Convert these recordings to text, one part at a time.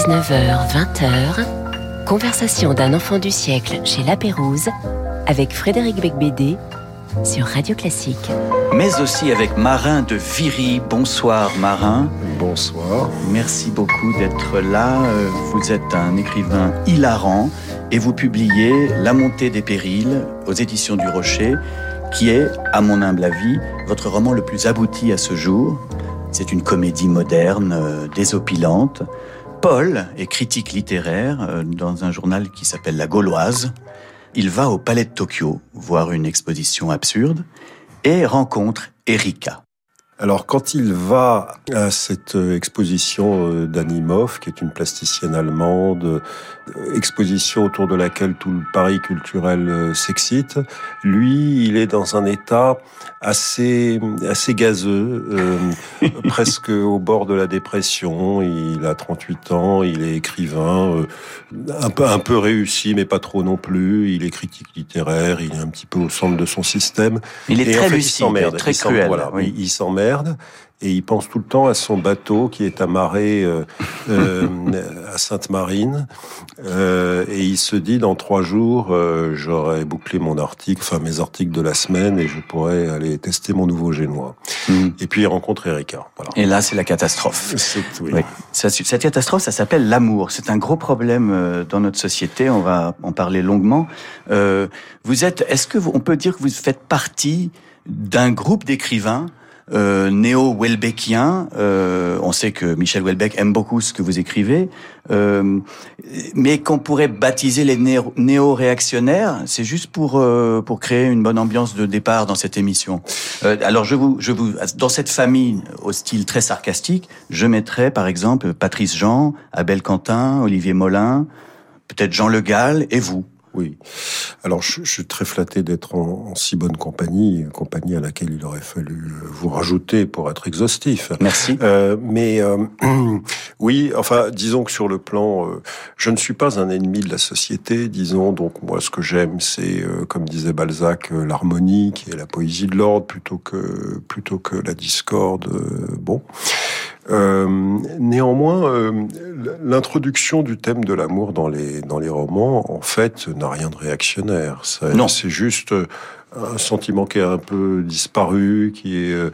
19h, 20h, conversation d'un enfant du siècle chez La Pérouse avec Frédéric Becbédé sur Radio Classique. Mais aussi avec Marin de Viry. Bonsoir Marin. Bonsoir. Merci beaucoup d'être là. Vous êtes un écrivain hilarant et vous publiez La montée des périls aux éditions du Rocher, qui est, à mon humble avis, votre roman le plus abouti à ce jour. C'est une comédie moderne, euh, désopilante. Paul est critique littéraire euh, dans un journal qui s'appelle La Gauloise. Il va au Palais de Tokyo voir une exposition absurde et rencontre Erika. Alors quand il va à cette euh, exposition euh, d'Animov, qui est une plasticienne allemande, exposition autour de laquelle tout le Paris culturel s'excite, lui, il est dans un état assez assez gazeux, presque au bord de la dépression. Il a 38 ans, il est écrivain, un peu un peu réussi, mais pas trop non plus. Il est critique littéraire, il est un petit peu au centre de son système. Il est très lucide, très cruel. Voilà, il s'emmerde et il pense tout le temps à son bateau qui est amarré euh, euh, à Sainte-Marine euh, et il se dit dans trois jours j'aurai bouclé mon article, enfin mes articles de la semaine et je pourrai aller tester mon nouveau génois. Mm. Et puis il rencontre Erika. Voilà. Et là c'est la catastrophe. Oui. Cette catastrophe ça s'appelle l'amour. C'est un gros problème dans notre société. On va en parler longuement. vous êtes, est-ce que vous, on peut dire que vous faites partie d'un groupe d'écrivains euh, néo-Welbeckien. Euh, on sait que Michel Welbeck aime beaucoup ce que vous écrivez, euh, mais qu'on pourrait baptiser les néo-réactionnaires. C'est juste pour euh, pour créer une bonne ambiance de départ dans cette émission. Euh, alors je vous je vous dans cette famille au style très sarcastique, je mettrais par exemple Patrice Jean, Abel Quentin, Olivier Molin, peut-être Jean Le Gall et vous. Oui. Alors, je, je suis très flatté d'être en, si bonne compagnie, compagnie à laquelle il aurait fallu euh, vous rajouter pour être exhaustif. Merci. Euh, mais euh, oui, enfin, disons que sur le plan, euh, je ne suis pas un ennemi de la société, disons. Donc, moi, ce que j'aime, c'est, comme disait Balzac, l'harmonie, qui est la poésie de l'ordre, plutôt que plutôt que la discorde. bon. Euh, néanmoins, euh, l'introduction du thème de l'amour dans les dans les romans, en fait, n'a rien de réactionnaire. Non, c'est juste euh, un sentiment qui est un peu disparu, qui est, euh,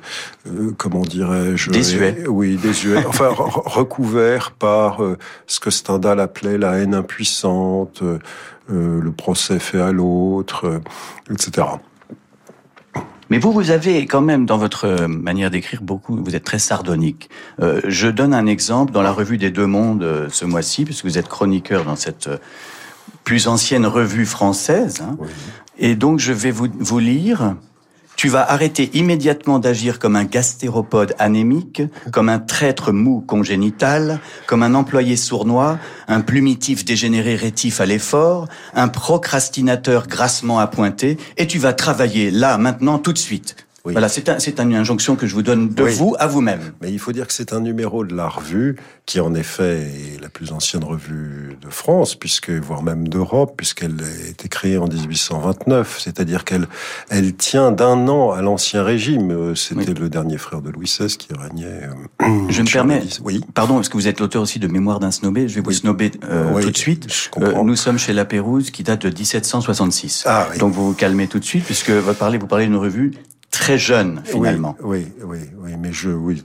comment dirais-je Désuet. oui, désuet. Enfin, recouvert par ce que Stendhal appelait la haine impuissante, le procès fait à l'autre, etc. Mais vous, vous avez quand même dans votre euh, manière d'écrire beaucoup, vous êtes très sardonique. Euh, je donne un exemple dans la revue des Deux Mondes euh, ce mois-ci, puisque vous êtes chroniqueur dans cette plus ancienne revue française. Hein. Et donc je vais vous, vous lire tu vas arrêter immédiatement d'agir comme un gastéropode anémique, comme un traître mou congénital, comme un employé sournois, un plumitif dégénéré rétif à l'effort, un procrastinateur grassement appointé, et tu vas travailler là, maintenant, tout de suite, voilà, c'est un, une injonction que je vous donne de vous à vous-même. Mais il faut dire que c'est un numéro de la revue qui, en effet, est la plus ancienne revue de France, puisque voire même d'Europe, puisqu'elle a été créée en 1829. C'est-à-dire qu'elle elle tient d'un an à l'ancien régime. C'était le dernier frère de Louis XVI qui régnait. Euh, je me permets. Oui. Pardon, parce que vous êtes l'auteur aussi de Mémoire d'un snobé? Je vais vous snobber euh, tout de suite. Euh, nous sommes chez La Pérouse, qui date de 1766. Ah, Donc vous vous calmez tout de suite, puisque vous parlez, vous parlez d'une revue très jeune finalement. Oui, oui, oui, mais je, oui,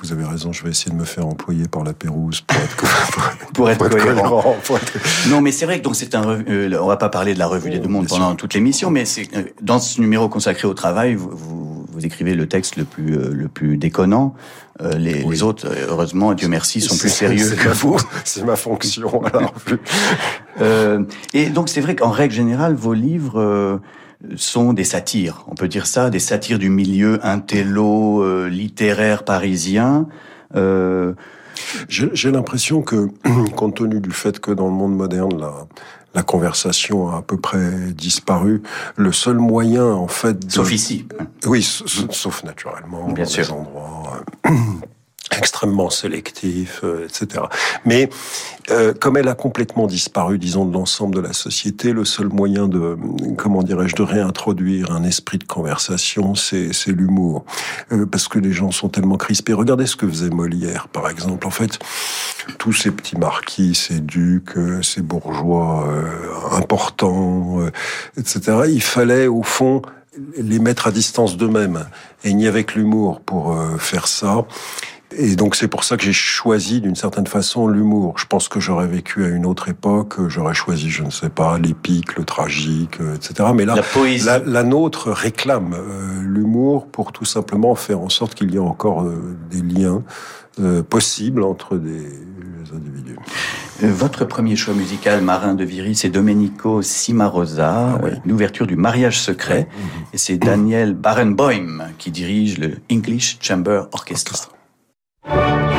vous avez raison. Je vais essayer de me faire employer par la Pérouse pour être, pour, être, cohérent. Non, mais c'est vrai que donc c'est un. Euh, on va pas parler de la revue des deux mondes pendant toute l'émission, mais c'est euh, dans ce numéro consacré au travail, vous, vous, écrivez le texte le plus euh, le plus déconnant. les, les, autres, heureusement, Dieu merci, sont plus sérieux que vous. C'est ma fonction revue. et donc c'est vrai qu'en règle générale, vos livres sont des satires. On peut dire ça, des satires du milieu intello euh, littéraire parisien. Euh... J'ai l'impression que, compte tenu du fait que dans le monde moderne, la, la conversation a à peu près disparu, le seul moyen, en fait... Sauf ici. Oui, sauf naturellement Bien dans sûr. des endroits... Euh, extrêmement sélectif, euh, etc. Mais euh, comme elle a complètement disparu, disons, de l'ensemble de la société, le seul moyen de, comment dirais-je, de réintroduire un esprit de conversation, c'est l'humour, euh, parce que les gens sont tellement crispés. Regardez ce que faisait Molière, par exemple. En fait, tous ces petits marquis, ces ducs, ces bourgeois importants, etc. Il fallait au fond les mettre à distance d'eux-mêmes. Et il n'y avait que l'humour pour faire ça. Et donc c'est pour ça que j'ai choisi d'une certaine façon l'humour. Je pense que j'aurais vécu à une autre époque, j'aurais choisi, je ne sais pas, l'épique, le tragique, euh, etc. Mais là, la, la, nôtre réclame euh, l'humour pour tout simplement faire en sorte qu'il y ait encore euh, des liens possibles entre des individus. Votre premier choix musical, Marin de Viry, c'est Domenico Cimarosa, ah une ouverture du mariage secret. Et c'est Daniel Barenboim qui dirige le English Chamber Orchestra. Alors,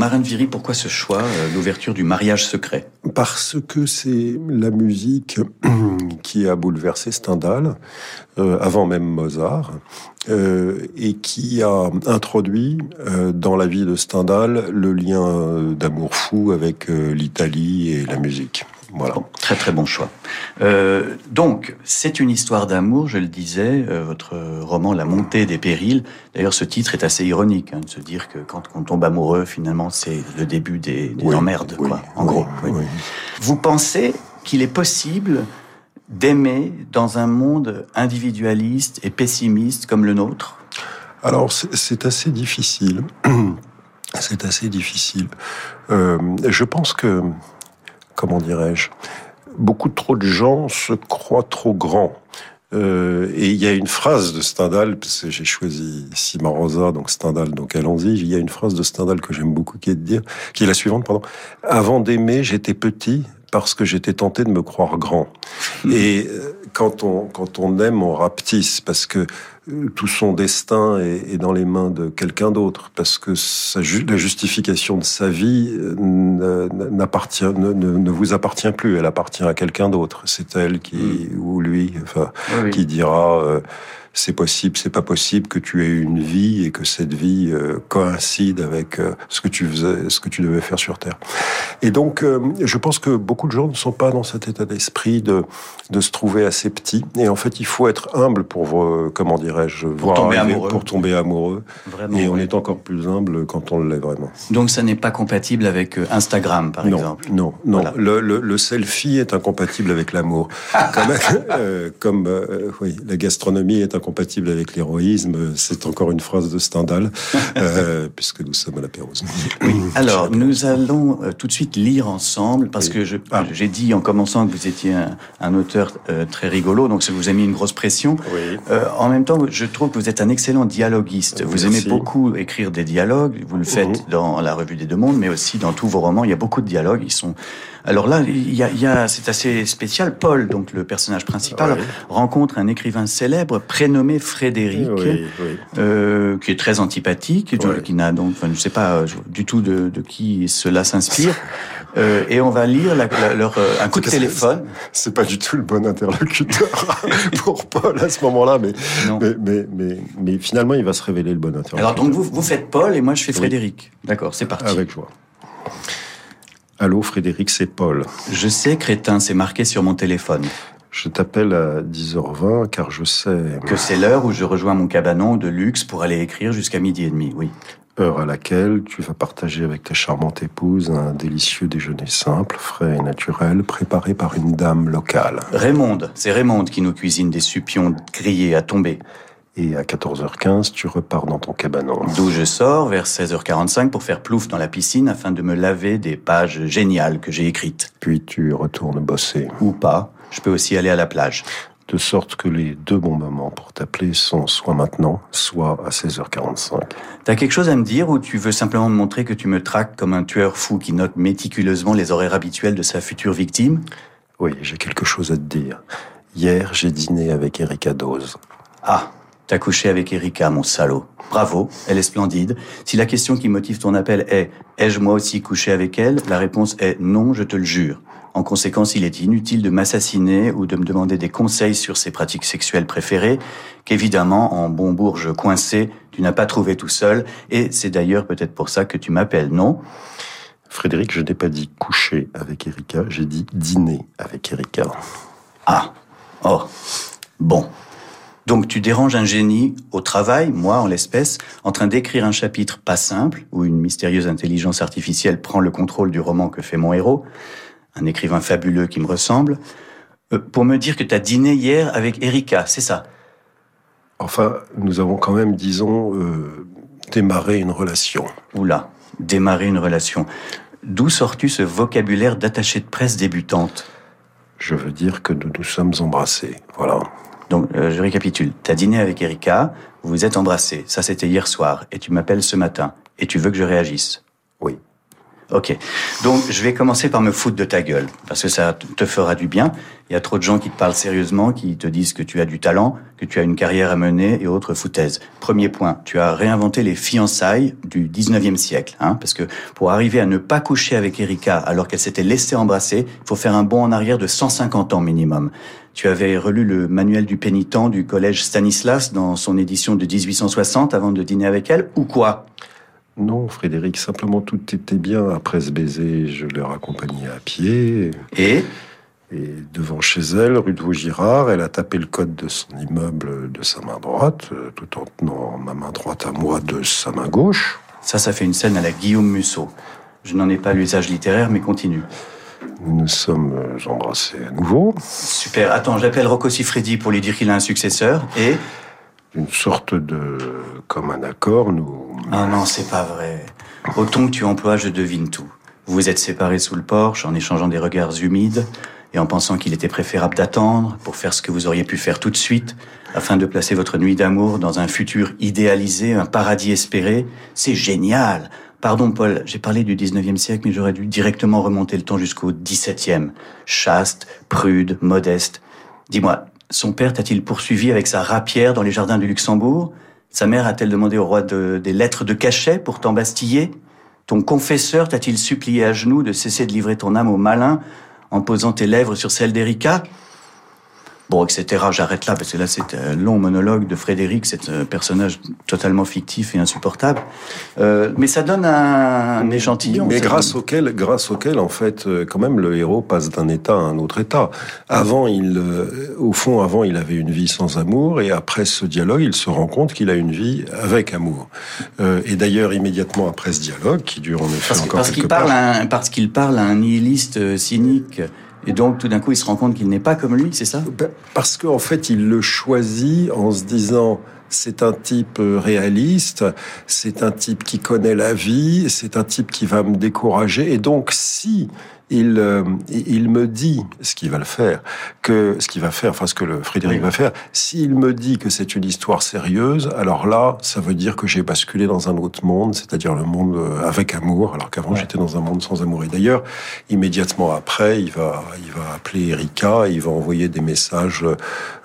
Marine Viry, pourquoi ce choix, l'ouverture du mariage secret? Parce que c'est la musique qui a bouleversé Stendhal, avant même Mozart, et qui a introduit dans la vie de Stendhal le lien d'amour fou avec l'Italie et la musique. Très très bon choix. Euh, donc, c'est une histoire d'amour, je le disais, euh, votre roman La montée des périls. D'ailleurs, ce titre est assez ironique, hein, de se dire que quand on tombe amoureux, finalement, c'est le début des, emmerdes, quoi, en gros. Vous pensez qu'il est possible d'aimer dans un monde individualiste et pessimiste comme le nôtre? Alors, c'est assez difficile. C'est assez difficile. Euh, je pense que comment dirais-je, beaucoup trop de gens se croient trop grands. Euh, et il y a une phrase de Stendhal, parce que j'ai choisi Simon Rosa, donc Stendhal, donc allons-y. Il y a une phrase de Stendhal que j'aime beaucoup qui est de dire, qui est la suivante, pardon. Avant d'aimer, j'étais petit parce que j'étais tenté de me croire grand. Et euh, quand on quand on aime, on rapetisse parce que tout son destin est, dans les mains de quelqu'un d'autre, parce que la justification de sa vie euh, n'appartient, ne, vous appartient plus, elle appartient à quelqu'un d'autre. C'est elle qui mm. ou lui, enfin, qui dira. Euh, c'est possible, c'est pas possible que tu aies une vie et que cette vie euh, coïncide avec euh, ce que tu faisais, ce que tu devais faire sur Terre. Et donc, euh, je pense que beaucoup de gens ne sont pas dans cet état d'esprit de de se trouver assez petit. Et en fait, il faut être humble pour comment dirais-je pour tomber amoureux. pour tomber amoureux. Vraiment, et on est encore plus humble quand on l'est vraiment. Donc, ça n'est pas compatible avec Instagram, par exemple. Non, non. Le, le, le, selfie est incompatible avec l'amour. comme, comme oui, la gastronomie est incompatible avec l'héroïsme. C'est encore une phrase de Stendhal, euh, puisque nous sommes à la Pérouse. Oui. Alors, nous allons euh, tout de suite lire ensemble, parce que ah. j'ai dit en commençant que vous étiez un, auteur euh, très rigolo, donc ça vous a mis une grosse pression. Oui. en même temps, je trouve que vous êtes un excellent dialoguiste. Vous aimez beaucoup écrire des dialogues. Vous le faites mhm. dans la Revue des Deux Mondes, mais aussi dans tous vos romans. Il y a beaucoup de dialogues. Ils sont alors là, il y a, y a c'est assez spécial. Paul, donc le personnage principal, rencontre un écrivain célèbre prénommé Frédéric, Euh, qui est très antipathique, qui n'a donc, enfin, je ne sais pas du tout de, de qui cela s'inspire. Euh, et on va lire la, leur, euh, un coup de téléphone. C'est pas du tout le bon interlocuteur pour Paul à ce moment-là, mais, mais, mais, mais, mais, finalement, il va se révéler le bon interlocuteur. Alors donc vous, vous faites Paul et moi je fais Frédéric. D'accord, c'est parti. Avec joie. Allô Frédéric, c'est Paul. Je sais, crétin, c'est marqué sur mon téléphone. Je t'appelle à 10h20 car je sais... Que c'est l'heure où je rejoins mon cabanon de luxe pour aller écrire jusqu'à midi et demi, oui. Heure à laquelle tu vas partager avec ta charmante épouse un délicieux déjeuner simple, frais et naturel, préparé par une dame locale. Raymonde, c'est Raymonde qui nous cuisine des supions grillés à tomber. Et à 14h15, tu repars dans ton cabanon. D'où je sors vers 16h45 pour faire plouf dans la piscine afin de me laver des pages géniales que j'ai écrites. Puis tu retournes bosser. Ou pas. Je peux aussi aller à la plage. De sorte que les deux bons moments pour t'appeler sont soit maintenant, soit à 16h45. T'as quelque chose à me dire ou tu veux simplement me montrer que tu me traques comme un tueur fou qui note méticuleusement les horaires habituels de sa future victime? Oui, j'ai quelque chose à te dire. Hier, j'ai dîné avec Erika Dose. Ah, T'as couché avec Erika, mon salaud. Bravo, elle est splendide. Si la question qui motive ton appel est ai-je moi aussi couché avec elle? La réponse est non, je te le jure. En conséquence, il est inutile de m'assassiner ou de me demander des conseils sur ses pratiques sexuelles préférées, qu'évidemment, en bon bourge coincé, tu n'as pas trouvé tout seul, et c'est d'ailleurs peut-être pour ça que tu m'appelles, non? Frédéric, je n'ai pas dit coucher avec Erika, j'ai dit dîner avec Erika. Ah, oh, bon. Donc tu déranges un génie au travail, moi en l'espèce, en train d'écrire un chapitre pas simple, où une mystérieuse intelligence artificielle prend le contrôle du roman que fait mon héros, un écrivain fabuleux qui me ressemble, euh, pour me dire que tu as dîné hier avec Erika, c'est ça? Enfin, nous avons quand même, disons, euh, démarré une relation. Oula, démarrer une relation. D'où sors-tu ce vocabulaire d'attaché de presse débutante? Je veux dire que nous nous sommes embrassés, voilà. Donc, euh, je récapitule. Tu as dîné avec Erika, vous vous êtes embrassés. Ça, c'était hier soir. Et tu m'appelles ce matin. Et tu veux que je réagisse? Ok. Donc, je vais commencer par me foutre de ta gueule, parce que ça te fera du bien. Il y a trop de gens qui te parlent sérieusement, qui te disent que tu as du talent, que tu as une carrière à mener et autres foutaises. Premier point, tu as réinventé les fiançailles du 19e siècle, hein, parce que pour arriver à ne pas coucher avec Erika alors qu'elle s'était laissée embrasser, il faut faire un bond en arrière de 150 ans minimum. Tu avais relu le manuel du pénitent du collège Stanislas dans son édition de 1860 avant de dîner avec elle, ou quoi? Non, Frédéric, simplement tout était bien. Après ce baiser, je l'ai raccompagnée à pied. Et? Et devant chez elle, rue de Vaugirard, elle a tapé le code de son immeuble de sa main droite, euh, tout en tenant ma main droite à moi de sa main gauche. Ça, ça fait une scène à la Guillaume Musso. Je n'en ai pas l'usage littéraire, mais continue. Nous nous sommes euh, embrassés à nouveau. Super. Attends, j'appelle Rocco Siffredi pour lui dire qu'il a un successeur. Et? Une sorte de commun accord, nous... Ah non, c'est pas vrai. Au ton que tu emploies, je devine tout. Vous vous êtes séparés sous le porche en échangeant des regards humides et en pensant qu'il était préférable d'attendre pour faire ce que vous auriez pu faire tout de suite afin de placer votre nuit d'amour dans un futur idéalisé, un paradis espéré. C'est génial. Pardon, Paul, j'ai parlé du 19e siècle, mais j'aurais dû directement remonter le temps jusqu'au 17e. Chaste, prude, modeste. Dis-moi, son père t'a-t-il poursuivi avec sa rapière dans les jardins du Luxembourg? Sa mère a-t-elle demandé au roi de- des lettres de cachet pour t'embastiller Ton confesseur t'a-t-il supplié à genoux de cesser de livrer ton âme au malin en posant tes lèvres sur celles d'Erika? Bon, etc. J'arrête là parce que là c'est un long monologue de Frédéric, c'est un personnage totalement fictif et insupportable. Euh, mais ça donne un, échantillon. Mais grâce donne- auquel, grâce auquel, en fait, euh, quand même, le héros passe d'un état à un autre état. Avant, il, euh, au fond, avant, il avait une vie sans amour, et après ce dialogue, il se rend compte qu'il a une vie avec amour. Euh, et d'ailleurs, immédiatement après ce dialogue, qui dure en effet Parce, encore parce quelques qu'il parle, pages, à un- parce qu'il parle à un nihiliste cynique. Et donc, tout d'un coup, il se rend compte qu'il n'est pas comme lui, c'est ça? Ben, Parce qu'en fait, il le choisit en se disant c'est un type euh, réaliste, c'est un type qui connaît la vie, c'est un type qui va me décourager. Et donc, si il, euh, il me dit ce qu'il va le faire, que ce qu'il va faire, enfin ce que le Frédéric Oui. va faire, s'il me dit que c'est une histoire sérieuse, alors là, ça veut dire que j'ai basculé dans un autre monde, c'est-à-dire le monde euh, avec amour, alors qu'avant j'étais dans un monde sans amour. Et d'ailleurs, immédiatement après, il va, il va appeler Erika, il va envoyer des messages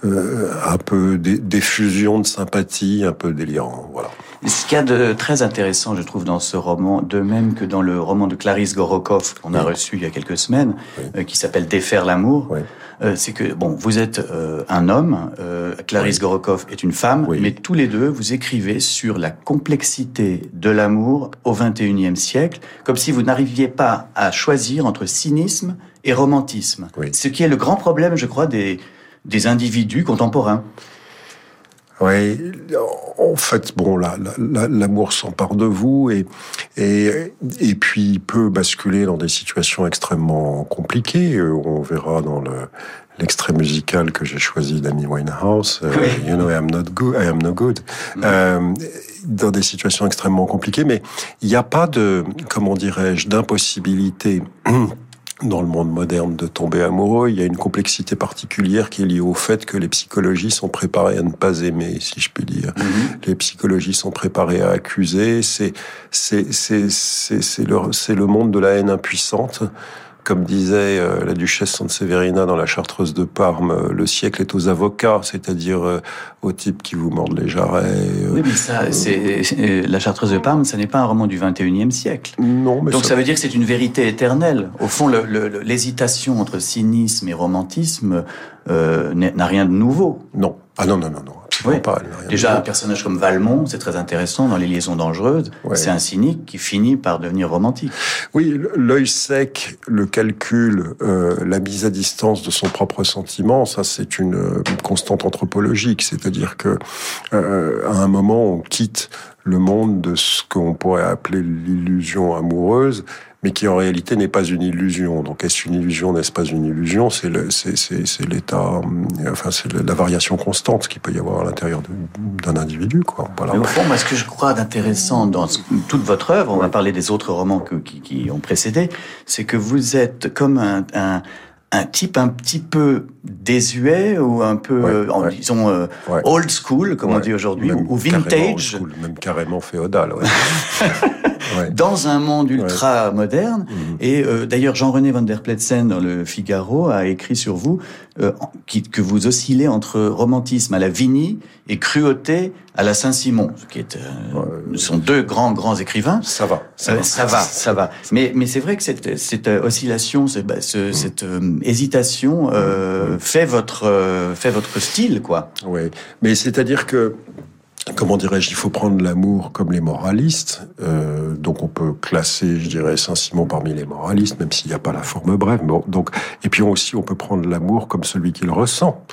euh, un peu des- d'effusion de sympathie, un peu délirant. Voilà. Ce qu'il y a de très intéressant, je trouve, dans ce roman, de même que dans le roman de Clarisse Gorokov qu'on a reçu il y a quelques semaines, Oui. euh, qui s'appelle Défaire l'amour, Oui. euh, c'est que bon, vous êtes euh, un homme, Clarisse Oui. Gorokov est une femme, mais tous les deux vous écrivez sur la complexité de l'amour au XXIe siècle, comme si vous n'arriviez pas à choisir entre cynisme et romantisme. Ce qui est le grand problème, je crois, des des individus contemporains. Oui, en fait, bon, là, l'amour s'empare de vous et, et, et puis il peut basculer dans des situations extrêmement compliquées. Euh, On verra dans le, l'extrait musical que j'ai choisi d'Amy Winehouse, euh, Oui. You know I am not good, I am no good, euh, dans des situations extrêmement compliquées, mais il n'y a pas de, comment dirais-je, d'impossibilité dans le monde moderne de tomber amoureux. Il y a une complexité particulière qui est liée au fait que les psychologies sont préparées à ne pas aimer, si je puis dire. Les psychologies sont préparées à accuser. C'est c'est c'est c'est c'est le c'est le monde de la haine impuissante. Comme disait euh, la duchesse Sanseverina dans la Chartreuse de Parme, euh, le siècle est aux avocats, c'est-à-dire euh, aux types qui vous mordent les jarrets. Oui, mais ça, c'est la Chartreuse de Parme, ça n'est pas un roman du XXIe siècle. Non, mais Donc ça- ça veut dire que c'est une vérité éternelle. Au fond, l'hésitation entre cynisme et romantisme euh, n'a rien de nouveau. non. Ah non non non non. Oui. pas. Déjà, un personnage comme Valmont, c'est très intéressant dans Les Liaisons dangereuses. Ouais. C'est un cynique qui finit par devenir romantique. Oui, l'œil sec, le calcul, euh, la mise à distance de son propre sentiment, ça c'est une euh, constante anthropologique. C'est-à-dire que euh, à un moment, on quitte le monde de ce qu'on pourrait appeler l'illusion amoureuse, mais qui en réalité n'est pas une illusion. Donc est-ce une illusion, n'est-ce pas une illusion? C'est le- c'est- c'est- c'est l'état, hum, enfin c'est la variation constante qu'il peut y avoir à l'intérieur d'un individu, quoi. Voilà. Mais au fond, moi, ce que je crois d'intéressant dans toute votre œuvre, on va parler des autres romans que- qui, qui ont précédé, c'est que vous êtes comme un, un, un type un petit peu désuet ou un peu, en, disons, euh, old school, comme on dit aujourd'hui, ou vintage. même carrément féodal. dans un monde ultra moderne. Mhm. Et euh, d'ailleurs, Jean-René van der Pletsen, dans le Figaro, a écrit sur vous euh, que vous oscillez entre romantisme à la Vigny et cruauté à la Saint-Simon, qui est, euh, sont deux grands grands écrivains. Ça va, ça, va. ça va, ça va. Mais mais c'est vrai que cette cette oscillation, bah, ce, mhm. cette hésitation mhm. fait votre fait votre style, quoi. Oui, mais c'est-à-dire que comment dirais-je, il faut prendre l'amour comme les moralistes. Euh, donc on peut classer, je dirais, Saint-Simon parmi les moralistes, même s'il n'y a pas la forme brève. Bon, donc, et puis aussi, on peut prendre l'amour comme celui qui le ressent.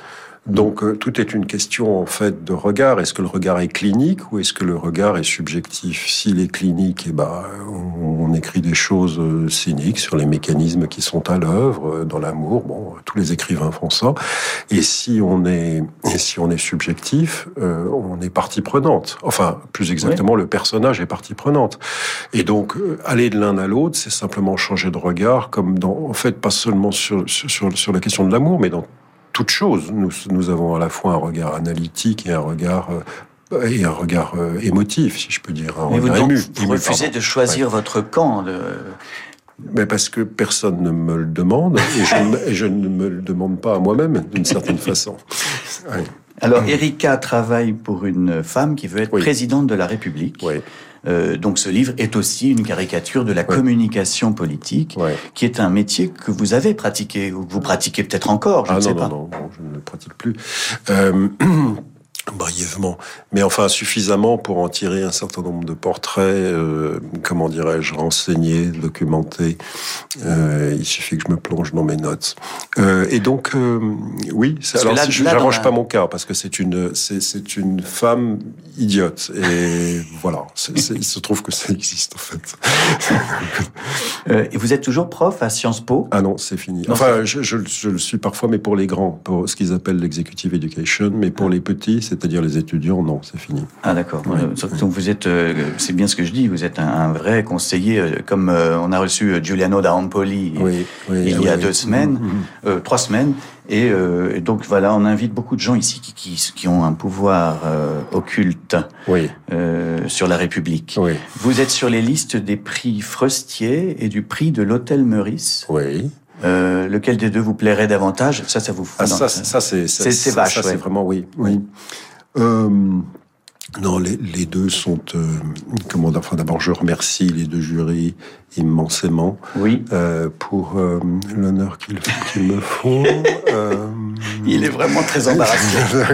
Donc euh, tout est une question en fait de regard. Est-ce que le regard est clinique ou est-ce que le regard est subjectif? S'il est clinique, eh ben, on, écrit des choses euh, cyniques sur les mécanismes qui sont à l'œuvre euh, dans l'amour. Bon, tous les écrivains font ça. Et si on est, et si on est subjectif, on est partie prenante. Enfin, plus exactement, le personnage est partie prenante. Et donc aller de l'un à l'autre, c'est simplement changer de regard, comme dans, en fait, pas seulement sur sur, sur la question de l'amour, mais dans toute chose. Nous, nous avons à la fois un regard analytique et un regard euh, et un regard euh, émotif, si je peux dire, un Mais vous, ému. Vous refusez de choisir votre camp. Mais parce que personne ne me le demande et je, et je ne me le demande pas à moi-même d'une certaine façon. Alors, Erika travaille pour une femme qui veut être présidente de la République. Oui. Euh, donc ce livre est aussi une caricature de la communication politique, qui est un métier que vous avez pratiqué, ou que vous pratiquez peut-être encore, je ah ne sais pas. Non, non, je ne le pratique plus. Euh, brièvement, mais enfin suffisamment pour en tirer un certain nombre de portraits, euh, comment dirais-je, renseignés, documentés. Euh, il suffit que je me plonge dans mes notes. Euh, et donc, oui, alors là, je n'arrange pas mon cas parce que c'est une c'est une femme idiote et voilà, il se trouve que ça existe en fait. Et vous êtes toujours prof à Sciences Po? Ah non, c'est fini. enfin, je, je, je, le suis parfois, mais pour les grands, pour ce qu'ils appellent l'executive education, mais pour les petits, c'est-à-dire les étudiants, non, c'est fini. Ah d'accord. Donc vous êtes, euh, c'est bien ce que je dis, vous êtes un, vrai conseiller, euh, comme euh, on a reçu Giuliano da Empoli il y a deux semaines, mm, mm. trois semaines, et, donc voilà, on invite beaucoup de gens ici qui, qui, qui ont un pouvoir occulte sur la République. Vous êtes sur les listes des prix Frostier et du prix de l'Hôtel Meurice. Oui. Euh, lequel des deux vous plairait davantage? Ça, ça vous. Ah, ça, ça, c'est c'est vache. Ça, vraiment oui, oui. Euh, non, les, les, deux sont. Euh, comment Enfin, d'abord, je remercie les deux jurys immensément. Oui. Pour l'honneur qu'ils me font. Euh, il est vraiment très embarrassé.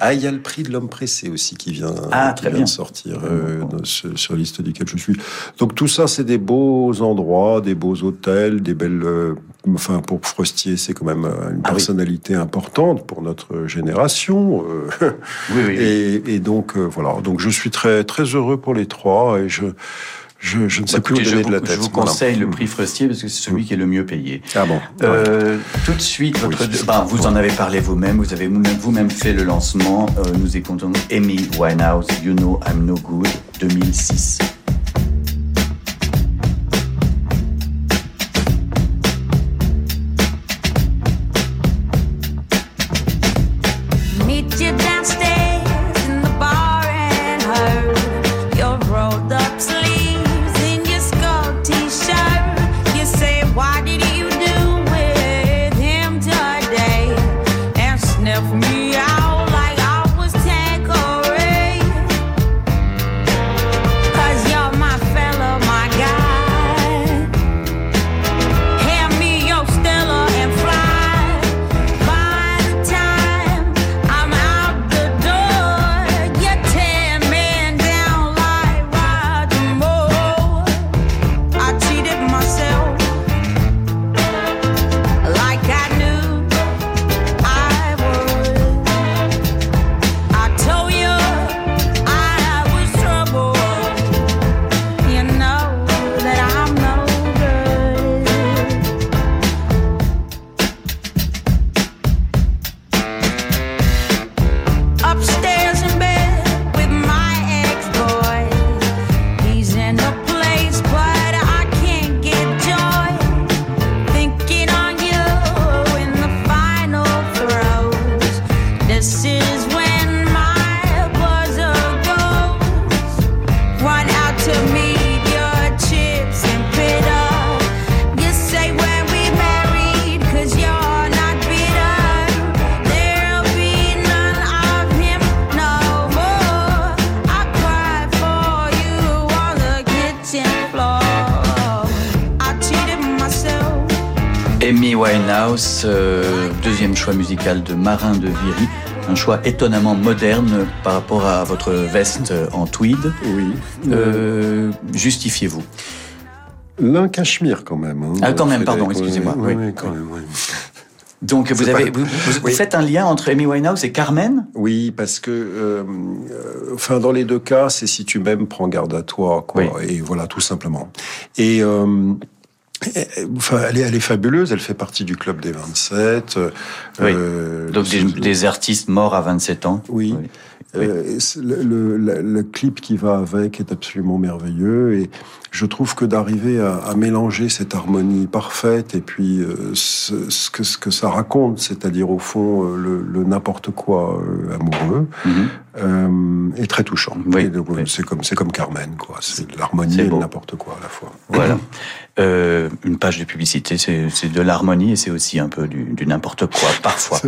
ah, il y a le prix de l'homme pressé aussi qui vient, ah, qui vient de sortir sur, sur, la liste duquel je suis. Donc tout ça, c'est des beaux endroits, des beaux hôtels, des belles enfin pour Frostier, c'est quand même une ah personnalité importante pour notre génération. oui, oui, et, et, donc voilà, donc je suis très très heureux pour les trois et je je, ne sais bah, plus où donner de la tête. Je vous conseille le prix Frostier parce que c'est celui mm. qui est le mieux payé. Ah bon euh, Tout de suite, votre, bah, vous en avez parlé vous-même, vous avez vous-même fait le lancement. Euh, nous écoutons Amy Winehouse, You Know I'm No Good, 2006. Choix musical de Marin de Viry. Un choix étonnamment moderne par rapport à votre veste en tweed. Oui. Euh, Justifiez-vous? L'un cachemire quand même. Hein, ah, quand même, pardon, excusez-moi. Oui, oui, quand même, oui. Donc vous, avez, vous, faites un lien entre Amy Winehouse et Carmen? Oui, parce que, euh, enfin, dans les deux cas, c'est si tu m'aimes, prends garde à toi, quoi. Et voilà, tout simplement. Et euh, Enfin, elle est, elle est fabuleuse, elle fait partie du club des 27. Euh, Donc des, des, artistes morts à 27 ans. Oui. Euh, le, le, le, clip qui va avec est absolument merveilleux et je trouve que d'arriver à, à, mélanger cette harmonie parfaite et puis euh, ce, ce, que, ce que ça raconte, c'est-à-dire au fond euh, le, le n'importe quoi euh, amoureux, mm est très touchant. Oui, C'est comme c'est comme Carmen, quoi. C'est l'harmonie et n'importe quoi à la fois. Voilà. une page de publicité, c'est de l'harmonie et c'est aussi un peu du, du n'importe quoi parfois.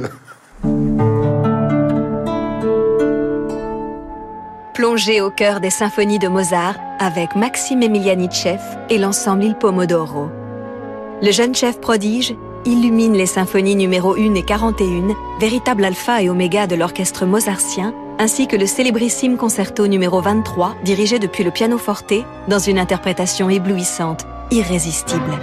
Plongez au cœur des symphonies de Mozart avec Maxime Emilianitchev et l'ensemble Il Pomodoro. Le jeune chef prodige illumine les symphonies numéro 1 et 41, véritable alpha et oméga de l'orchestre mozartien, ainsi que le célébrissime concerto numéro 23, dirigé depuis le pianoforte, dans une interprétation éblouissante, irrésistible.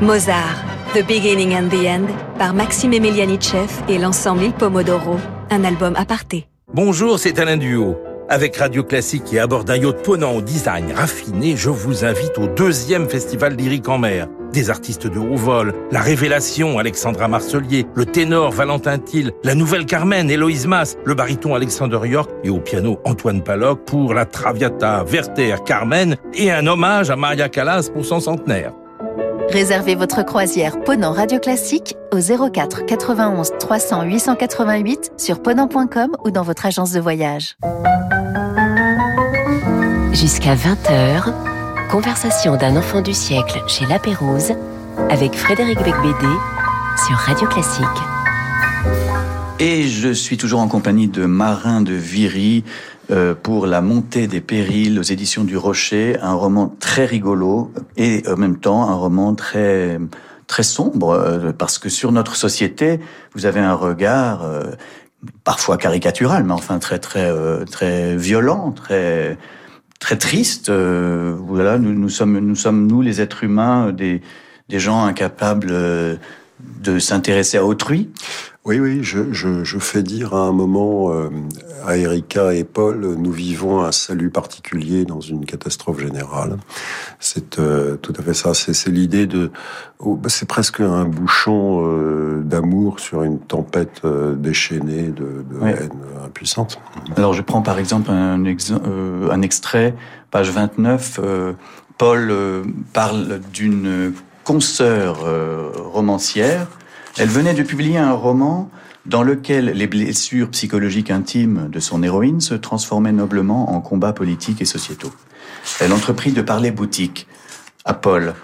Mozart, The Beginning and the End, par Maxime Emilianitchev et l'ensemble Il Pomodoro, un album aparté. Bonjour, c'est Alain Duo. Avec Radio Classique et à bord d'un yacht ponant au design raffiné, je vous invite au deuxième festival lyrique en mer. Des artistes de haut vol, la révélation Alexandra Marcelier, le ténor Valentin Thiel, la nouvelle Carmen Héloïse Mass, le baryton Alexander York et au piano Antoine Paloc pour la Traviata Werther Carmen et un hommage à Maria Callas pour son centenaire. Réservez votre croisière Ponant Radio Classique au 04 91 300 888 sur ponant.com ou dans votre agence de voyage. Jusqu'à 20h, conversation d'un enfant du siècle chez La Pérouse avec Frédéric Becbédé sur Radio Classique. Et je suis toujours en compagnie de Marin de Viry, euh, pour La montée des périls aux éditions du Rocher, un roman très rigolo et en même temps un roman très très sombre euh, parce que sur notre société, vous avez un regard euh, parfois caricatural, mais enfin très très très violent, très très triste. voilà, nous, sommes nous les êtres humains des des gens incapables de s'intéresser à autrui. Oui, oui, je, je, je, fais dire à un moment euh, à Erika et Paul, nous vivons un salut particulier dans une catastrophe générale. C'est euh, tout à fait ça. C'est l'idée de, oh, bah, c'est presque un bouchon euh, d'amour sur une tempête déchaînée de, de haine impuissante. Alors je prends par exemple un, un extrait, page 29. Paul parle d'une consoeur romancière elle venait de publier un roman dans lequel les blessures psychologiques intimes de son héroïne se transformaient noblement en combats politiques et sociétaux. Elle entreprit de parler boutique à Paul,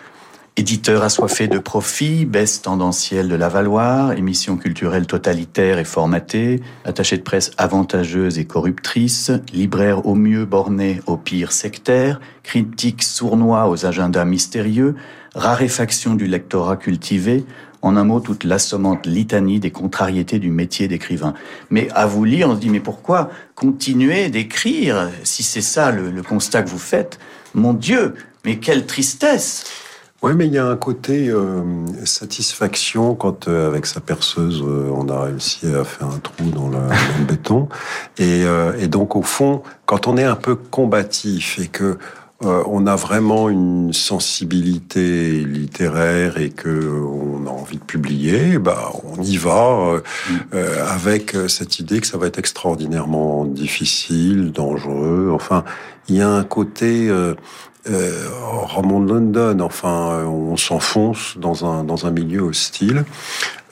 éditeur assoiffé de profit, baisse tendancielle de la Valoir, émission culturelle totalitaire et formatée, attaché de presse avantageuse et corruptrice, libraire au mieux borné au pire sectaire, critique sournois aux agendas mystérieux, raréfaction du lectorat cultivé, en un mot, toute l'assommante litanie des contrariétés du métier d'écrivain. Mais à vous lire, on se dit, mais pourquoi continuer d'écrire si c'est ça le, constat que vous faites? Mon Dieu, mais quelle tristesse oui, mais il y a un côté euh, satisfaction quand, euh, avec sa perceuse, euh, on a réussi à faire un trou dans, le béton. Et, et, donc, au fond, quand on est un peu combatif et que euh, on a vraiment une sensibilité littéraire et que on a envie de publier, bah on y va euh, euh, avec cette idée que ça va être extraordinairement difficile, dangereux. Enfin, il y a un côté euh, roman de London. Enfin, on s'enfonce dans un dans un milieu hostile.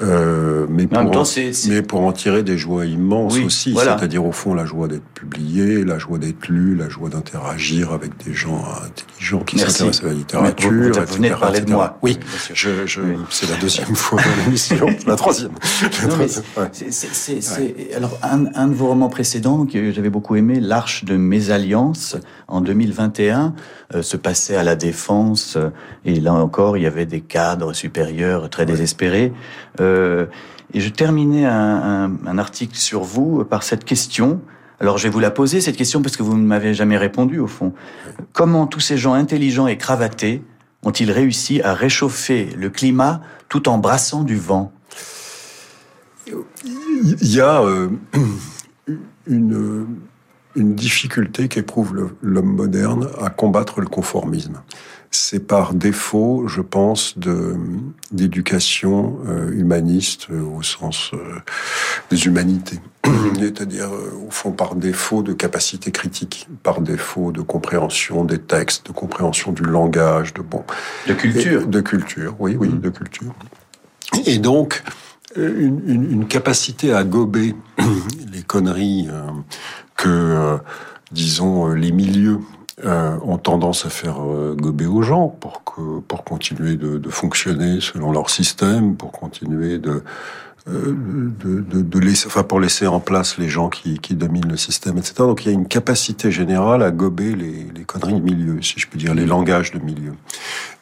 Euh, mais, pour en, mais pour en tirer des joies immenses aussi, c'est-à-dire au fond la joie d'être publié, la joie d'être lu, la joie d'interagir avec des gens intelligents qui s'intéressent à la littérature. Vous, vous, venez de parler de moi. Oui, je, je, c'est la deuxième fois dans l'émission, la troisième. c'est, alors un, un, de vos romans précédents que j'avais beaucoup aimé, L'Arche de Mésalliance, en 2021, euh, se passait à la Défense, euh, et là encore, il y avait des cadres supérieurs très désespérés. Euh, et je terminais un, article sur vous par cette question. Alors je vais vous la poser, cette question, parce que vous ne m'avez jamais répondu, au fond. Comment tous ces gens intelligents et cravatés ont-ils réussi à réchauffer le climat tout en brassant du vent? Il y a euh, une difficulté qu'éprouve l'homme moderne à combattre le conformisme c'est par défaut, je pense, de d'éducation euh, humaniste euh, au sens euh, des humanités, c'est-à-dire au fond par défaut de capacité critique, par défaut de compréhension des textes, de compréhension du langage, de bon, de culture, de culture, oui, oui, mmh. de culture, et donc une, une, une capacité à gober les conneries que disons les milieux euh, ont tendance à faire euh, gober aux gens pour que pour continuer de, de, fonctionner selon leur système, pour continuer de euh, de, de, de, laisser, enfin pour laisser en place les gens qui, qui, dominent le système, etc. Donc il y a une capacité générale à gober les, les conneries de milieu, si je puis dire, les langages de milieu.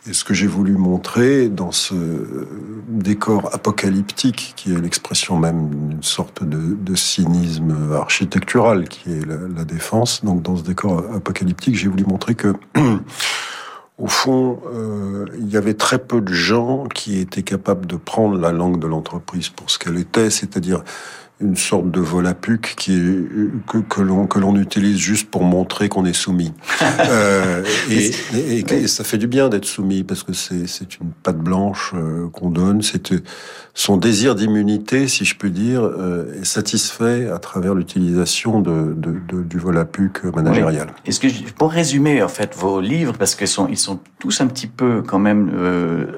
Et ce que j'ai voulu montrer dans ce décor apocalyptique, qui est l'expression même d'une sorte de, cynisme architectural, qui est la, la, défense, donc dans ce décor apocalyptique, j'ai voulu montrer que au fond, euh, il y avait très peu de gens qui étaient capables de prendre la langue de l'entreprise pour ce qu'elle était, c'est-à-dire une sorte de volapuc qui est, que, que l'on que l'on utilise juste pour montrer qu'on est soumis. euh, et, et, ça fait du bien d'être soumis parce que c'est c'est une patte blanche euh, qu'on donne. C'est son désir d'immunité, si je peux dire, euh, est satisfait à travers l'utilisation de, de, de, du volapuc managérial. Est-ce que pour résumer en fait vos livres parce qu'ils sont ils sont tous un petit peu quand même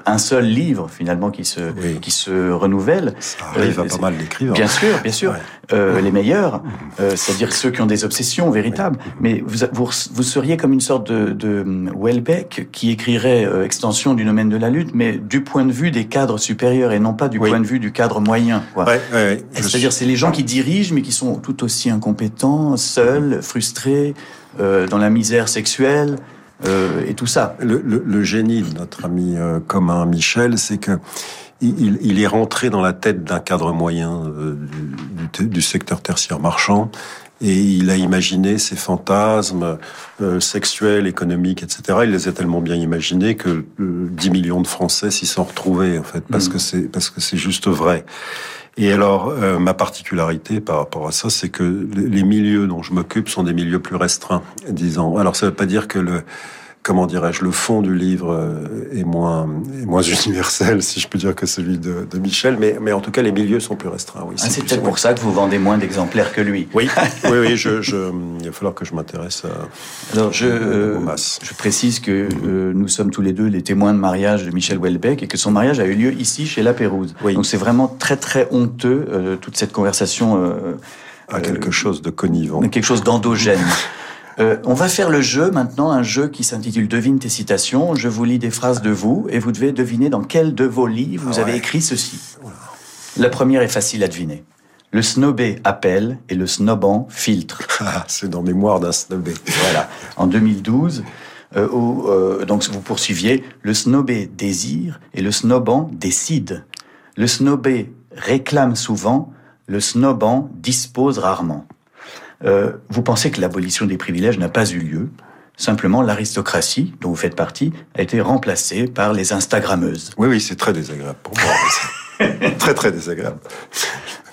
un seul livre finalement qui se qui se renouvelle. Ça arrive à pas mal d'écrivains. Bien sûr. Bien bien sûr, euh, les meilleurs, euh, c'est-à-dire ceux qui ont des obsessions véritables. Mais vous, vous, vous, seriez comme une sorte de, de Welbeck qui écrirait euh, extension du domaine de la lutte, mais du point de vue des cadres supérieurs et non pas du point de vue du cadre moyen. c'est-à-dire, c'est les gens qui dirigent, mais qui sont tout aussi incompétents, seuls, frustrés, euh, dans la misère sexuelle. Euh, et tout ça. Le, le, le, génie de notre ami commun Michel, c'est que il, il, est rentré dans la tête d'un cadre moyen euh, du, du, secteur tertiaire marchand et il a imaginé ces fantasmes euh, sexuels, économiques, etc. Il les a tellement bien imaginés que euh, 10 millions de Français s'y sont retrouvés en fait parce mm. que c'est parce que c'est juste vrai. Et alors, euh, ma particularité par rapport à ça, c'est que les milieux dont je m'occupe sont des milieux plus restreints, disons. Alors, ça ne veut pas dire que le, comment dirais-je, le fond du livre euh, est moins, est moins universel, si je peux dire, que celui de, de Michel, mais, mais en tout cas, les milieux sont plus restreints. Oui, ah, c'est peut-être pour ça que vous vendez moins d'exemplaires que lui. Oui, oui, oui je, je, il va falloir que je m'intéresse à, Alors, je, euh, je précise que euh, nous sommes tous les deux les témoins de mariage de Michel Houellebecq et que son mariage a eu lieu ici, chez La Pérouse. Oui. Donc c'est vraiment très, très honteux, toute cette conversation. à quelque chose de connivant. Quelque chose d'endogène. Euh, on va faire le jeu maintenant, un jeu qui s'intitule Devine tes citations. Je vous lis des phrases de vous et vous devez deviner dans quel de vos livres vous avez écrit ceci. La première est facile à deviner. Le snobé appelle et le snobant filtre. Ah, c'est dans Mémoire d'un snobé. Voilà. En 2012, euh, où, euh, donc vous poursuiviez, le snobé désire et le snobant décide. Le snobé réclame souvent, le snobant dispose rarement. Euh, vous pensez que l'abolition des privilèges n'a pas eu lieu. Simplement, l'aristocratie, dont vous faites partie, a été remplacée par les Instagrammeuses. Oui, oui, c'est très désagréable pour moi. très, très désagréable.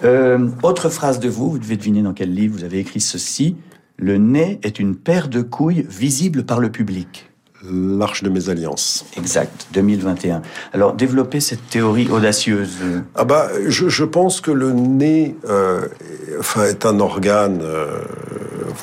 Euh, autre phrase de vous, vous devez deviner dans quel livre vous avez écrit ceci. Le nez est une paire de couilles visible par le public. L'Arche de mes alliances. Exact, 2021. Alors, développer cette théorie audacieuse. Ah bah, je, je pense que le nez euh, enfin, est un organe euh,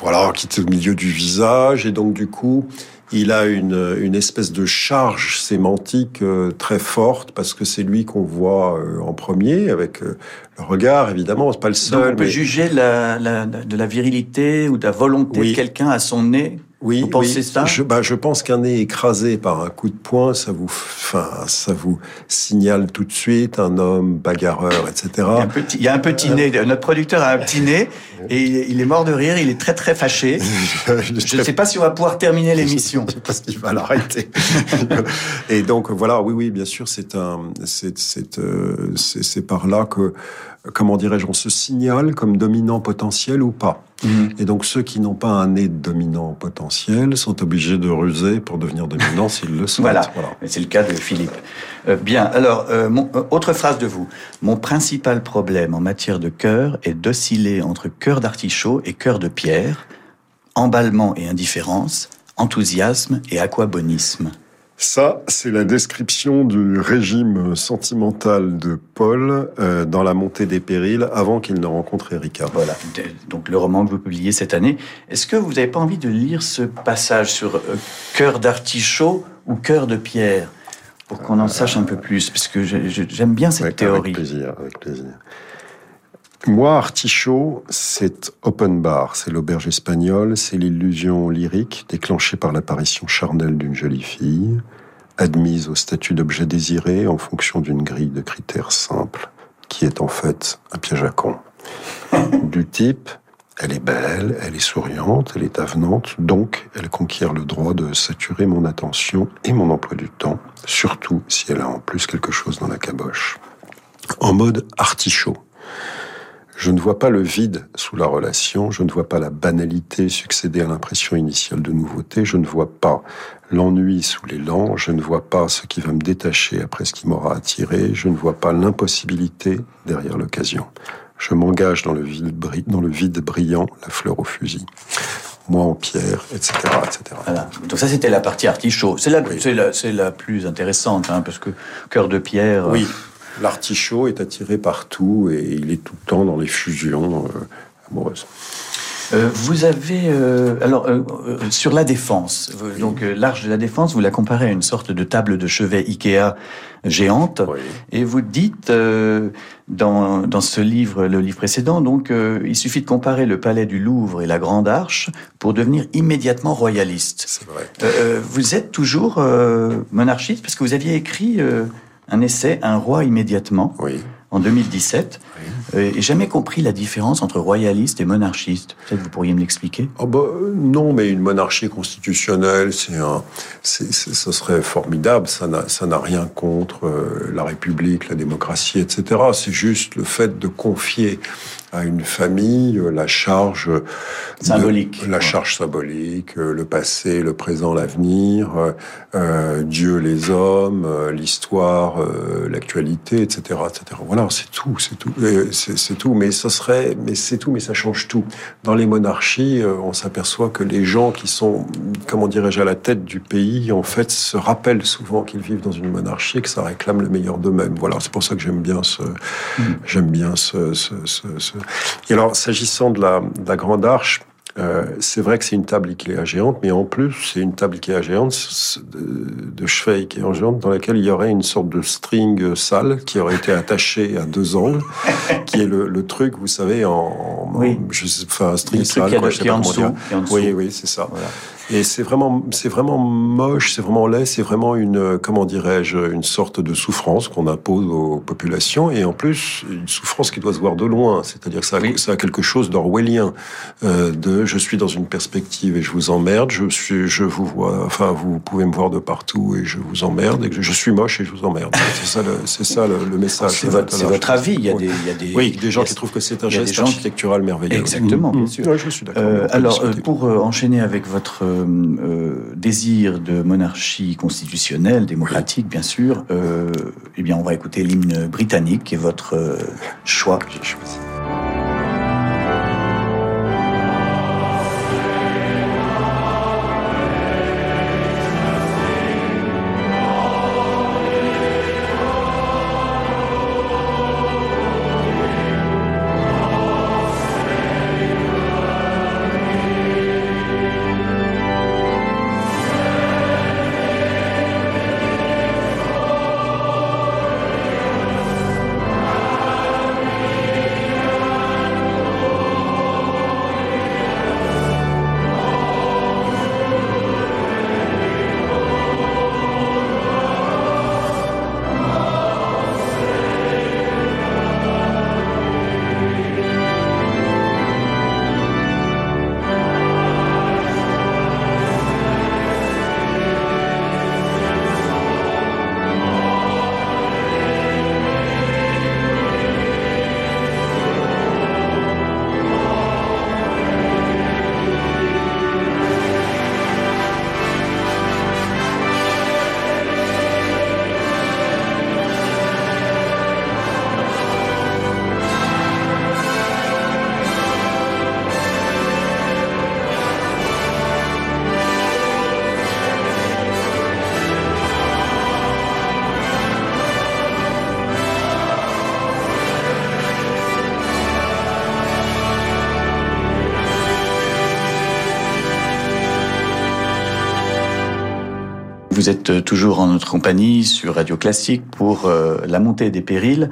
voilà, qui est au milieu du visage, et donc du coup, il a une, une espèce de charge sémantique euh, très forte parce que c'est lui qu'on voit euh, en premier avec euh, le regard, évidemment, c'est pas le seul. Donc on peut juger la, la, de la virilité ou de la volonté de quelqu'un à son nez oui, vous pensez ça? Je, bah, je pense qu'un nez écrasé par un coup de poing, ça vous, enfin, ça vous signale tout de suite un homme bagarreur, etc. Il y a un petit, il y a un petit nez. Notre producteur a un petit nez et il est mort de rire. Il est très très fâché. je ne sais pas si on va pouvoir terminer l'émission. Je sais pas s'il va l'arrêter. et donc voilà, oui, oui, bien sûr, c'est un, c'est, c'est, euh, c'est par là que comment dirais-je, on se signale comme dominant potentiel ou pas. Mhm. Et donc ceux qui n'ont pas un nez de dominant potentiel sont obligés de ruser pour devenir dominants s'ils le souhaitent. Voilà, c'est le cas de Philippe. Euh, bien, alors, euh, euh, autre phrase de vous. Mon principal problème en matière de cœur est d'osciller entre cœur d'artichaut et cœur de pierre, emballement et indifférence, enthousiasme et aquabonisme. Ça, c'est la description du régime sentimental de Paul euh, dans la montée des périls avant qu'il ne rencontre Erika. Voilà, donc le roman que vous publiez cette année. Est-ce que vous n'avez pas envie de lire ce passage sur euh, cœur d'artichaut ou cœur de pierre pour qu'on en sache un peu plus, parce que j'aime bien cette théorie. Avec plaisir, avec plaisir. Moi, Artichaut, c'est open bar, c'est l'auberge espagnole, c'est l'illusion lyrique déclenchée par l'apparition charnelle d'une jolie fille, admise au statut d'objet désiré en fonction d'une grille de critères simples, qui est en fait un piège à con. du type, elle est belle, elle est souriante, elle est avenante, donc elle conquiert le droit de saturer mon attention et mon emploi du temps, surtout si elle a en plus quelque chose dans la caboche. En mode artichaut. Je ne vois pas le vide sous la relation, je ne vois pas la banalité succéder à l'impression initiale de nouveauté, je ne vois pas l'ennui sous l'élan, je ne vois pas ce qui va me détacher après ce qui m'aura attiré, je ne vois pas l'impossibilité derrière l'occasion. Je m'engage dans le vide, brillant, la fleur au fusil moi en pierre, etc. etc. Voilà. Donc ça, c'était la partie artichaut. C'est la, la, la, plus intéressante, hein, parce que cœur de pierre... Oui, L'artichaut est attiré partout et il est tout le temps dans les fusions euh, amoureuses. Euh, vous avez euh, alors sur la défense, donc l'arche de la défense, vous la comparez à une sorte de table de chevet Ikea géante, et vous dites dans, dans ce livre, le livre précédent, donc il suffit de comparer le palais du Louvre et la Grande Arche pour devenir immédiatement royaliste. C'est vrai. vous êtes toujours monarchiste parce que vous aviez écrit un essai, Un roi immédiatement, en 2017. Euh, et jamais compris la différence entre royaliste et monarchiste. Peut-être vous pourriez me l'expliquer oh bah, Non, mais une monarchie constitutionnelle, c'est un, ce serait formidable. Ça n'a rien contre euh, la République, la démocratie, etc. C'est juste le fait de confier à une famille euh, la charge symbolique, la charge symbolique, le passé, le présent, l'avenir, euh, Dieu, les hommes, l'histoire, l'actualité, etc., etc. Voilà, c'est tout, c'est tout c'est tout. Mais ça serait, mais c'est tout, mais ça change tout. Dans les monarchies, euh, on s'aperçoit que les gens qui sont, comment dirais-je, à la tête du pays, en fait, se rappellent souvent qu'ils vivent dans une monarchie et que ça réclame le meilleur d'eux-mêmes. Voilà, c'est pour ça que j'aime bien ce, mm. j'aime bien ce, ce, ce, Et alors, s'agissant de la, de la grande arche, euh, c'est vrai que c'est une table Ikea géante, mais en plus, c'est une table Ikea géante de, de chevet Ikea géante dans laquelle il y aurait une sorte de string sale qui aurait été attaché à deux angles, qui est le, le truc, vous savez, en, oui. je sais, enfin, un string sale, quoi, je sais pas comment dire. Oui, oui, c'est ça. Voilà. Et c'est vraiment, c'est vraiment moche, c'est vraiment laid, c'est vraiment une, comment dirais-je, une sorte de souffrance qu'on impose aux populations, et en plus une souffrance qui doit se voir de loin. C'est-à-dire que ça, a, ça a quelque chose d'orwellien, euh, de je suis dans une perspective et je vous emmerde, je suis, je vous vois, enfin vous pouvez me voir de partout et je vous emmerde, et je suis moche et je vous emmerde. C'est ça, le, c'est ça le, message. C'est votre, votre, avis. Il y a des, il y a des, oui, des gens qui trouvent que c'est un geste architectural merveilleux. Exactement, bien sûr. Ouais, je suis d'accord. Euh, alors, pour euh, enchaîner avec votre euh, désir de monarchie constitutionnelle, démocratique, bien sûr, euh, eh bien, on va écouter l'hymne britannique, qui est votre euh, choix. Vous êtes toujours en notre compagnie sur Radio Classique pour La montée des périls,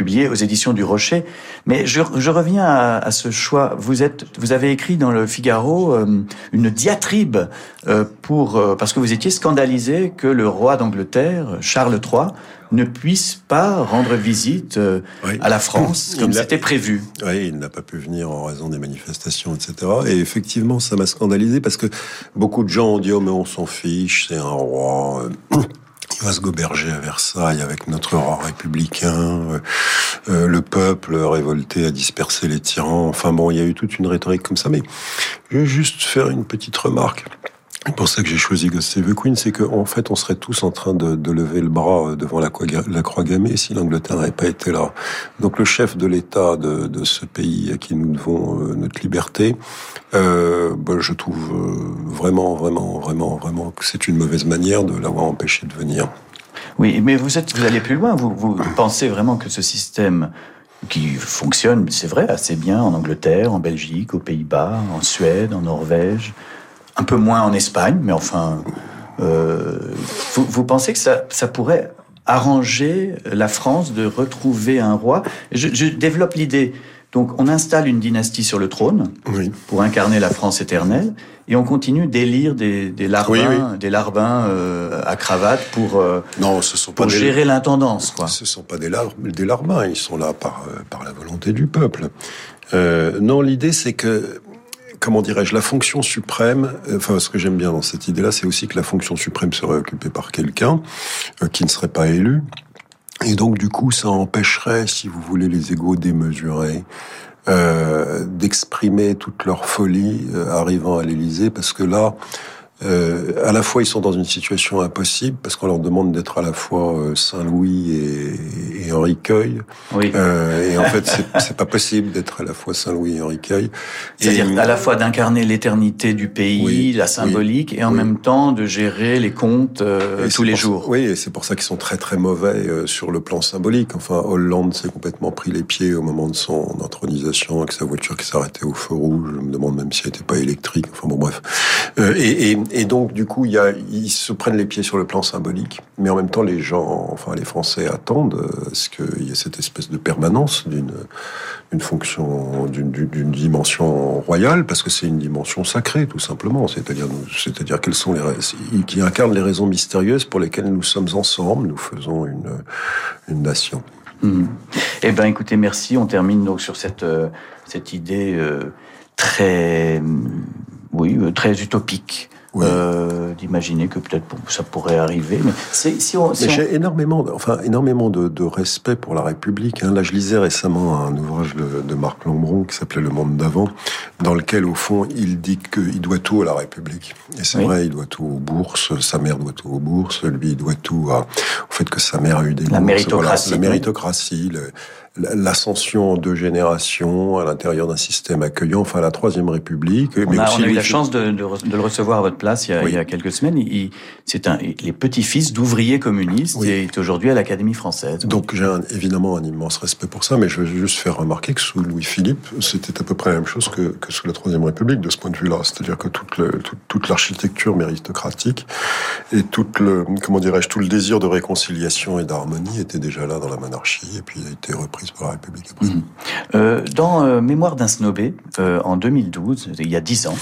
publié aux éditions du Rocher. Mais je, je reviens à, à, ce choix. Vous êtes, vous avez écrit dans le Figaro une diatribe pour parce que vous étiez scandalisé que le roi d'Angleterre, Charles III, ne puisse pas rendre visite euh, à la France comme c'était prévu. Oui, il n'a pas pu venir en raison des manifestations, etc. Et effectivement, ça m'a scandalisé parce que beaucoup de gens ont dit oh mais on s'en fiche, c'est un roi. Euh, il va se goberger à Versailles avec notre roi républicain. Euh, le peuple révolté a dispersé les tyrans. Enfin bon, il y a eu toute une rhétorique comme ça. Mais je vais juste faire une petite remarque. C'est pour ça que j'ai choisi Ghost the Queen, c'est qu'en fait, on serait tous en train de, lever le bras devant la, croix gammée si l'Angleterre n'avait pas été là. Donc le chef de l'État de, ce pays à qui nous devons euh, notre liberté, euh, bah, je trouve euh, vraiment, vraiment, vraiment, vraiment que c'est une mauvaise manière de l'avoir empêché de venir. Oui, mais vous allez plus loin. Vous pensez vraiment que ce système qui fonctionne, c'est vrai, assez bien en Angleterre, en Belgique, aux Pays-Bas, en Suède, en Norvège, un peu moins en Espagne, mais enfin, euh, vous, vous, pensez que ça, ça, pourrait arranger la France de retrouver un roi? Je, je développe l'idée. Donc, on installe une dynastie sur le trône oui. pour incarner la France éternelle, et on continue d'élire des, des larbins, oui, oui. des larbins euh, à cravate pour euh, non, ce sont pour pas gérer des... l'intendance. Quoi. Ce sont pas des, lar... des larbins, ils sont là par par la volonté du peuple. Euh, non, l'idée c'est que comment dirais-je, la fonction suprême, enfin, ce que j'aime bien dans cette idée-là, c'est aussi que la fonction suprême serait occupée par quelqu'un euh, qui ne serait pas élu. Et donc, du coup, ça empêcherait, si vous voulez, les égaux démesurés euh, d'exprimer toute leur folie euh, arrivant à l'Élysée, parce que là, euh, à la fois, ils sont dans une situation impossible parce qu'on leur demande d'être à la fois euh, Saint-Louis et, et, Henri Queuil. Oui. Euh, et en fait, c'est pas possible d'être à la fois Saint-Louis et Henri Queuil. C'est-à-dire à la fois d'incarner l'éternité du pays, oui, la symbolique, oui, et en oui. même temps de gérer les comptes euh, tous les jours. Oui, et c'est pour ça qu'ils sont très très mauvais euh, sur le plan symbolique. Enfin, Hollande s'est complètement pris les pieds au moment de son intronisation avec sa voiture qui s'arrêtait au feu rouge. Je me demande même si elle n'était pas électrique. Enfin bon, bref. Euh, et, et et donc, du coup, ils se prennent les pieds sur le plan symbolique, mais en même temps, les gens, enfin les Français attendent euh, ce qu'il y ait cette espèce de permanence d'une une fonction, d'une dimension royale, parce que c'est une dimension sacrée, tout simplement. C'est-à-dire, c'est-à-dire quelles sont les qui incarnent les raisons mystérieuses pour lesquelles nous sommes ensemble, nous faisons une nation. Mmh. Eh ben, écoutez, merci. On termine donc sur cette euh, cette idée euh, très oui très utopique oui. euh, d'imaginer que peut-être ça pourrait arriver. Mais, si on, si mais j'ai énormément, enfin énormément de, de, respect pour la République. Hein. Là, je lisais récemment un ouvrage de, de Marc Lambron qui s'appelait Le Monde d'avant, dans lequel au fond il dit qu'il doit tout à la République. Et c'est oui. vrai, il doit tout aux bourses. Sa mère doit tout aux bourses. Lui, il doit tout à, au fait que sa mère a eu des la bourses. méritocratie, voilà, la méritocratie. Le, l'ascension en deux générations à l'intérieur d'un système accueillant, enfin la Troisième République. On, mais a, aussi on a eu la chance de, de, de, le recevoir à votre place il y a, oui. il y a quelques semaines. C'est un les petits-fils d'ouvriers communistes oui. et est aujourd'hui à l'Académie française. Donc j'ai évidemment un immense respect pour ça, mais je veux juste faire remarquer que sous Louis-Philippe, c'était à peu près la même chose que, que sous la Troisième République de ce point de vue-là. C'est-à-dire que toute, le, toute, toute l'architecture méritocratique et toute le, comment dirais-je, tout le désir de réconciliation et d'harmonie était déjà là dans la monarchie et puis a été repris pour la République après. Mmh. Euh, dans euh, Mémoire d'un snobé, euh, en 2012, il y a dix ans,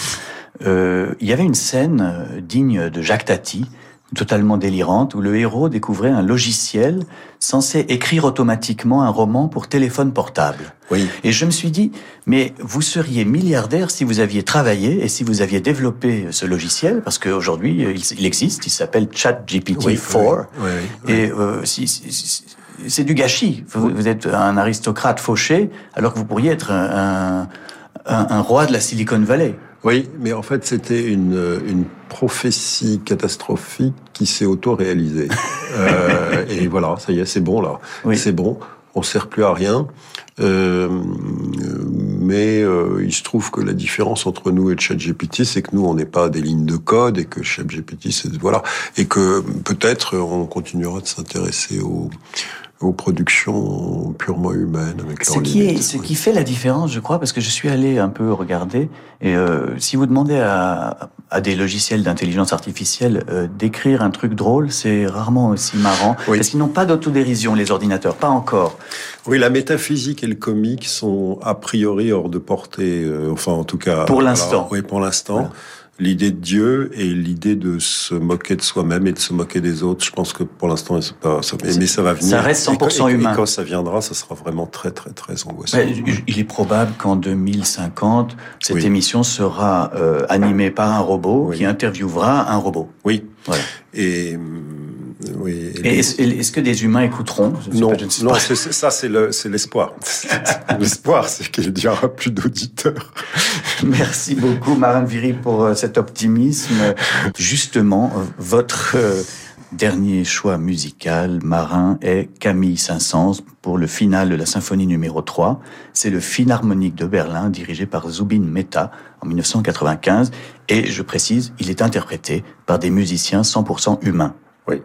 euh, il y avait une scène euh, digne de Jacques Tati, totalement délirante, où le héros découvrait un logiciel censé écrire automatiquement un roman pour téléphone portable. Oui. Et je me suis dit, mais vous seriez milliardaire si vous aviez travaillé et si vous aviez développé ce logiciel, parce qu'aujourd'hui, il, existe, il s'appelle ChatGPT-4. Oui, oui, oui, et euh, si, si, si c'est du gâchis. Vous, vous, êtes un aristocrate fauché, alors que vous pourriez être un, un, un roi de la Silicon Valley. Oui, mais en fait, c'était une, une prophétie catastrophique qui s'est auto-réalisée. euh, et voilà, ça y est, c'est bon là. Oui. C'est bon. On sert plus à rien. Euh, mais euh, il se trouve que la différence entre nous et ChatGPT, c'est que nous, on n'est pas des lignes de code et que ChatGPT, c'est voilà, et que peut-être on continuera de s'intéresser aux aux productions purement humaines avec ce qui limites. est ce qui fait la différence je crois parce que je suis allé un peu regarder et euh, si vous demandez à, à des logiciels d'intelligence artificielle, euh, d'écrire un truc drôle, c'est rarement aussi marrant. Oui. Parce qu'ils n'ont pas d'autodérision, les ordinateurs, pas encore. Oui, la métaphysique et le comique sont a priori hors de portée, euh, enfin en tout cas... Pour l'instant. Oui, pour l'instant. Voilà. L'idée de Dieu et l'idée de se moquer de soi-même et de se moquer des autres, je pense que pour l'instant, pas, ça, mais ça va venir. Ça reste Et quand- 100% et- humain. Et quand ça viendra, ça sera vraiment très, très, très angoissant. Il est probable qu'en 2050, cette Oui. émission sera euh, animée par un robot Oui. qui interviewera un robot. Oui. Voilà. Et, hum, oui. les- est-ce que des humains écouteront? Je non, pas, je ne sais non, pas. c'est- c'est- ça c'est le, c'est l'espoir. l'espoir, c'est qu'il n'y aura plus d'auditeurs. Merci beaucoup, Marine Viry, pour euh, cet optimisme. Justement, euh, votre euh, dernier choix musical, Marin, est Camille Saint-Saëns pour le final de la symphonie numéro 3. C'est le Philharmonique de Berlin, dirigé par Zubin Mehta en 1995. Et je précise, il est interprété par des musiciens 100% humains. Oui.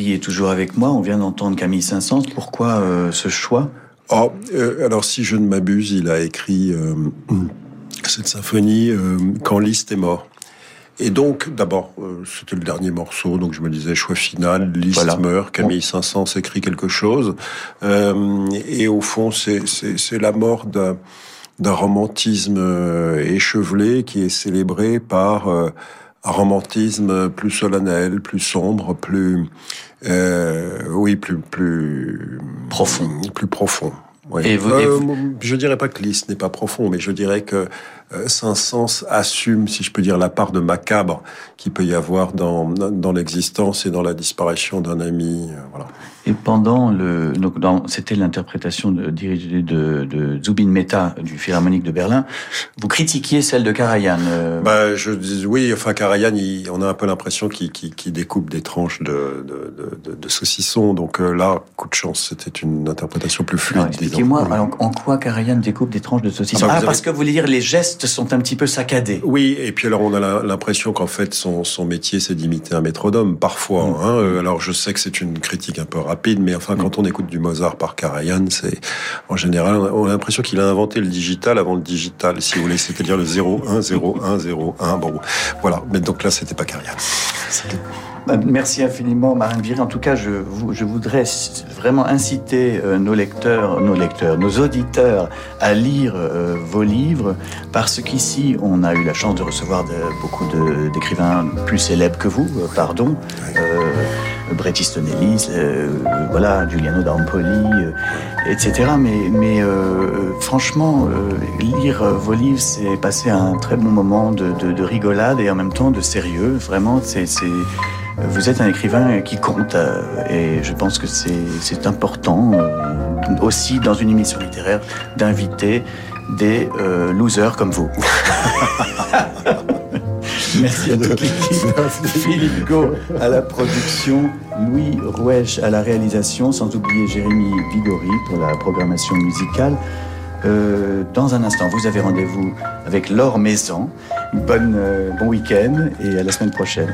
Est toujours avec moi. On vient d'entendre Camille Saint-Saëns. Pourquoi euh, ce choix? Oh, euh, Alors, si je ne m'abuse, il a écrit euh, cette symphonie quand Liszt est mort. Et donc, d'abord, c'était le dernier morceau, donc je me disais choix final, Liszt meurt, Camille Saint-Saëns écrit quelque chose. et au fond, c'est la mort d'un d'un romantisme échevelé qui est célébré par un romantisme plus solennel, plus sombre, plus euh, oui, plus plus profond, plus profond. Oui. Et vous, euh, Je dirais pas que Liszt n'est pas profond, mais je dirais que Saint-Saëns assume, si je peux dire, la part de macabre qui peut y avoir dans, dans l'existence et dans la disparition d'un ami. Euh, voilà. Et pendant le, donc c'était l'interprétation dirigée de, de Zubin Mehta du Philharmonique de Berlin. Vous critiquiez celle de Karajan. Euh... Bah, je dis oui. Enfin, Karajan, on a un peu l'impression qu'il découpe des tranches de, de, de saucisson. Donc euh, là, coup de chance, c'était une interprétation plus fluide. Expliquez-moi en, quoi Karajan découpe des tranches de saucisson. Ah, ah parce que vous voulez dire les gestes sont un petit peu saccadés. Oui, et puis alors on a l'impression qu'en fait son, son métier c'est d'imiter un métronome parfois. Mm. Hein. Euh, alors je sais que c'est une critique un peu rapide, mais enfin quand on écoute du Mozart par Karajan, c'est en général on a l'impression qu'il a inventé le digital avant le digital, si vous voulez, c'est-à-dire le 0 1 0 1 0 1. Bon, voilà. Mais donc là c'était pas Karajan. Bah, merci infiniment, Marine Viry. En tout cas, je, voudrais vraiment inciter euh, nos lecteurs, nos lecteurs, nos auditeurs à lire euh, vos livres, parce qu'ici, on a eu la chance de recevoir beaucoup d'écrivains plus célèbres que vous, euh, pardon. Bret Easton Ellis, voilà, Giuliano d'Ampoli, etc. Mais, franchement, lire vos livres, c'est passer un très bon moment de, de, de, rigolade et en même temps de sérieux. Vraiment, c'est vous êtes un écrivain qui compte euh, et je pense que c'est important euh, aussi dans une émission littéraire d'inviter des euh, losers comme vous. Merci à toute l'équipe. Philippe Go à la production, Louis Rouèche à la réalisation, sans oublier Jérémy Vigori pour la programmation musicale. dans un instant, vous avez rendez-vous avec Laure Maison. Bonne, bon week-end et à la semaine prochaine.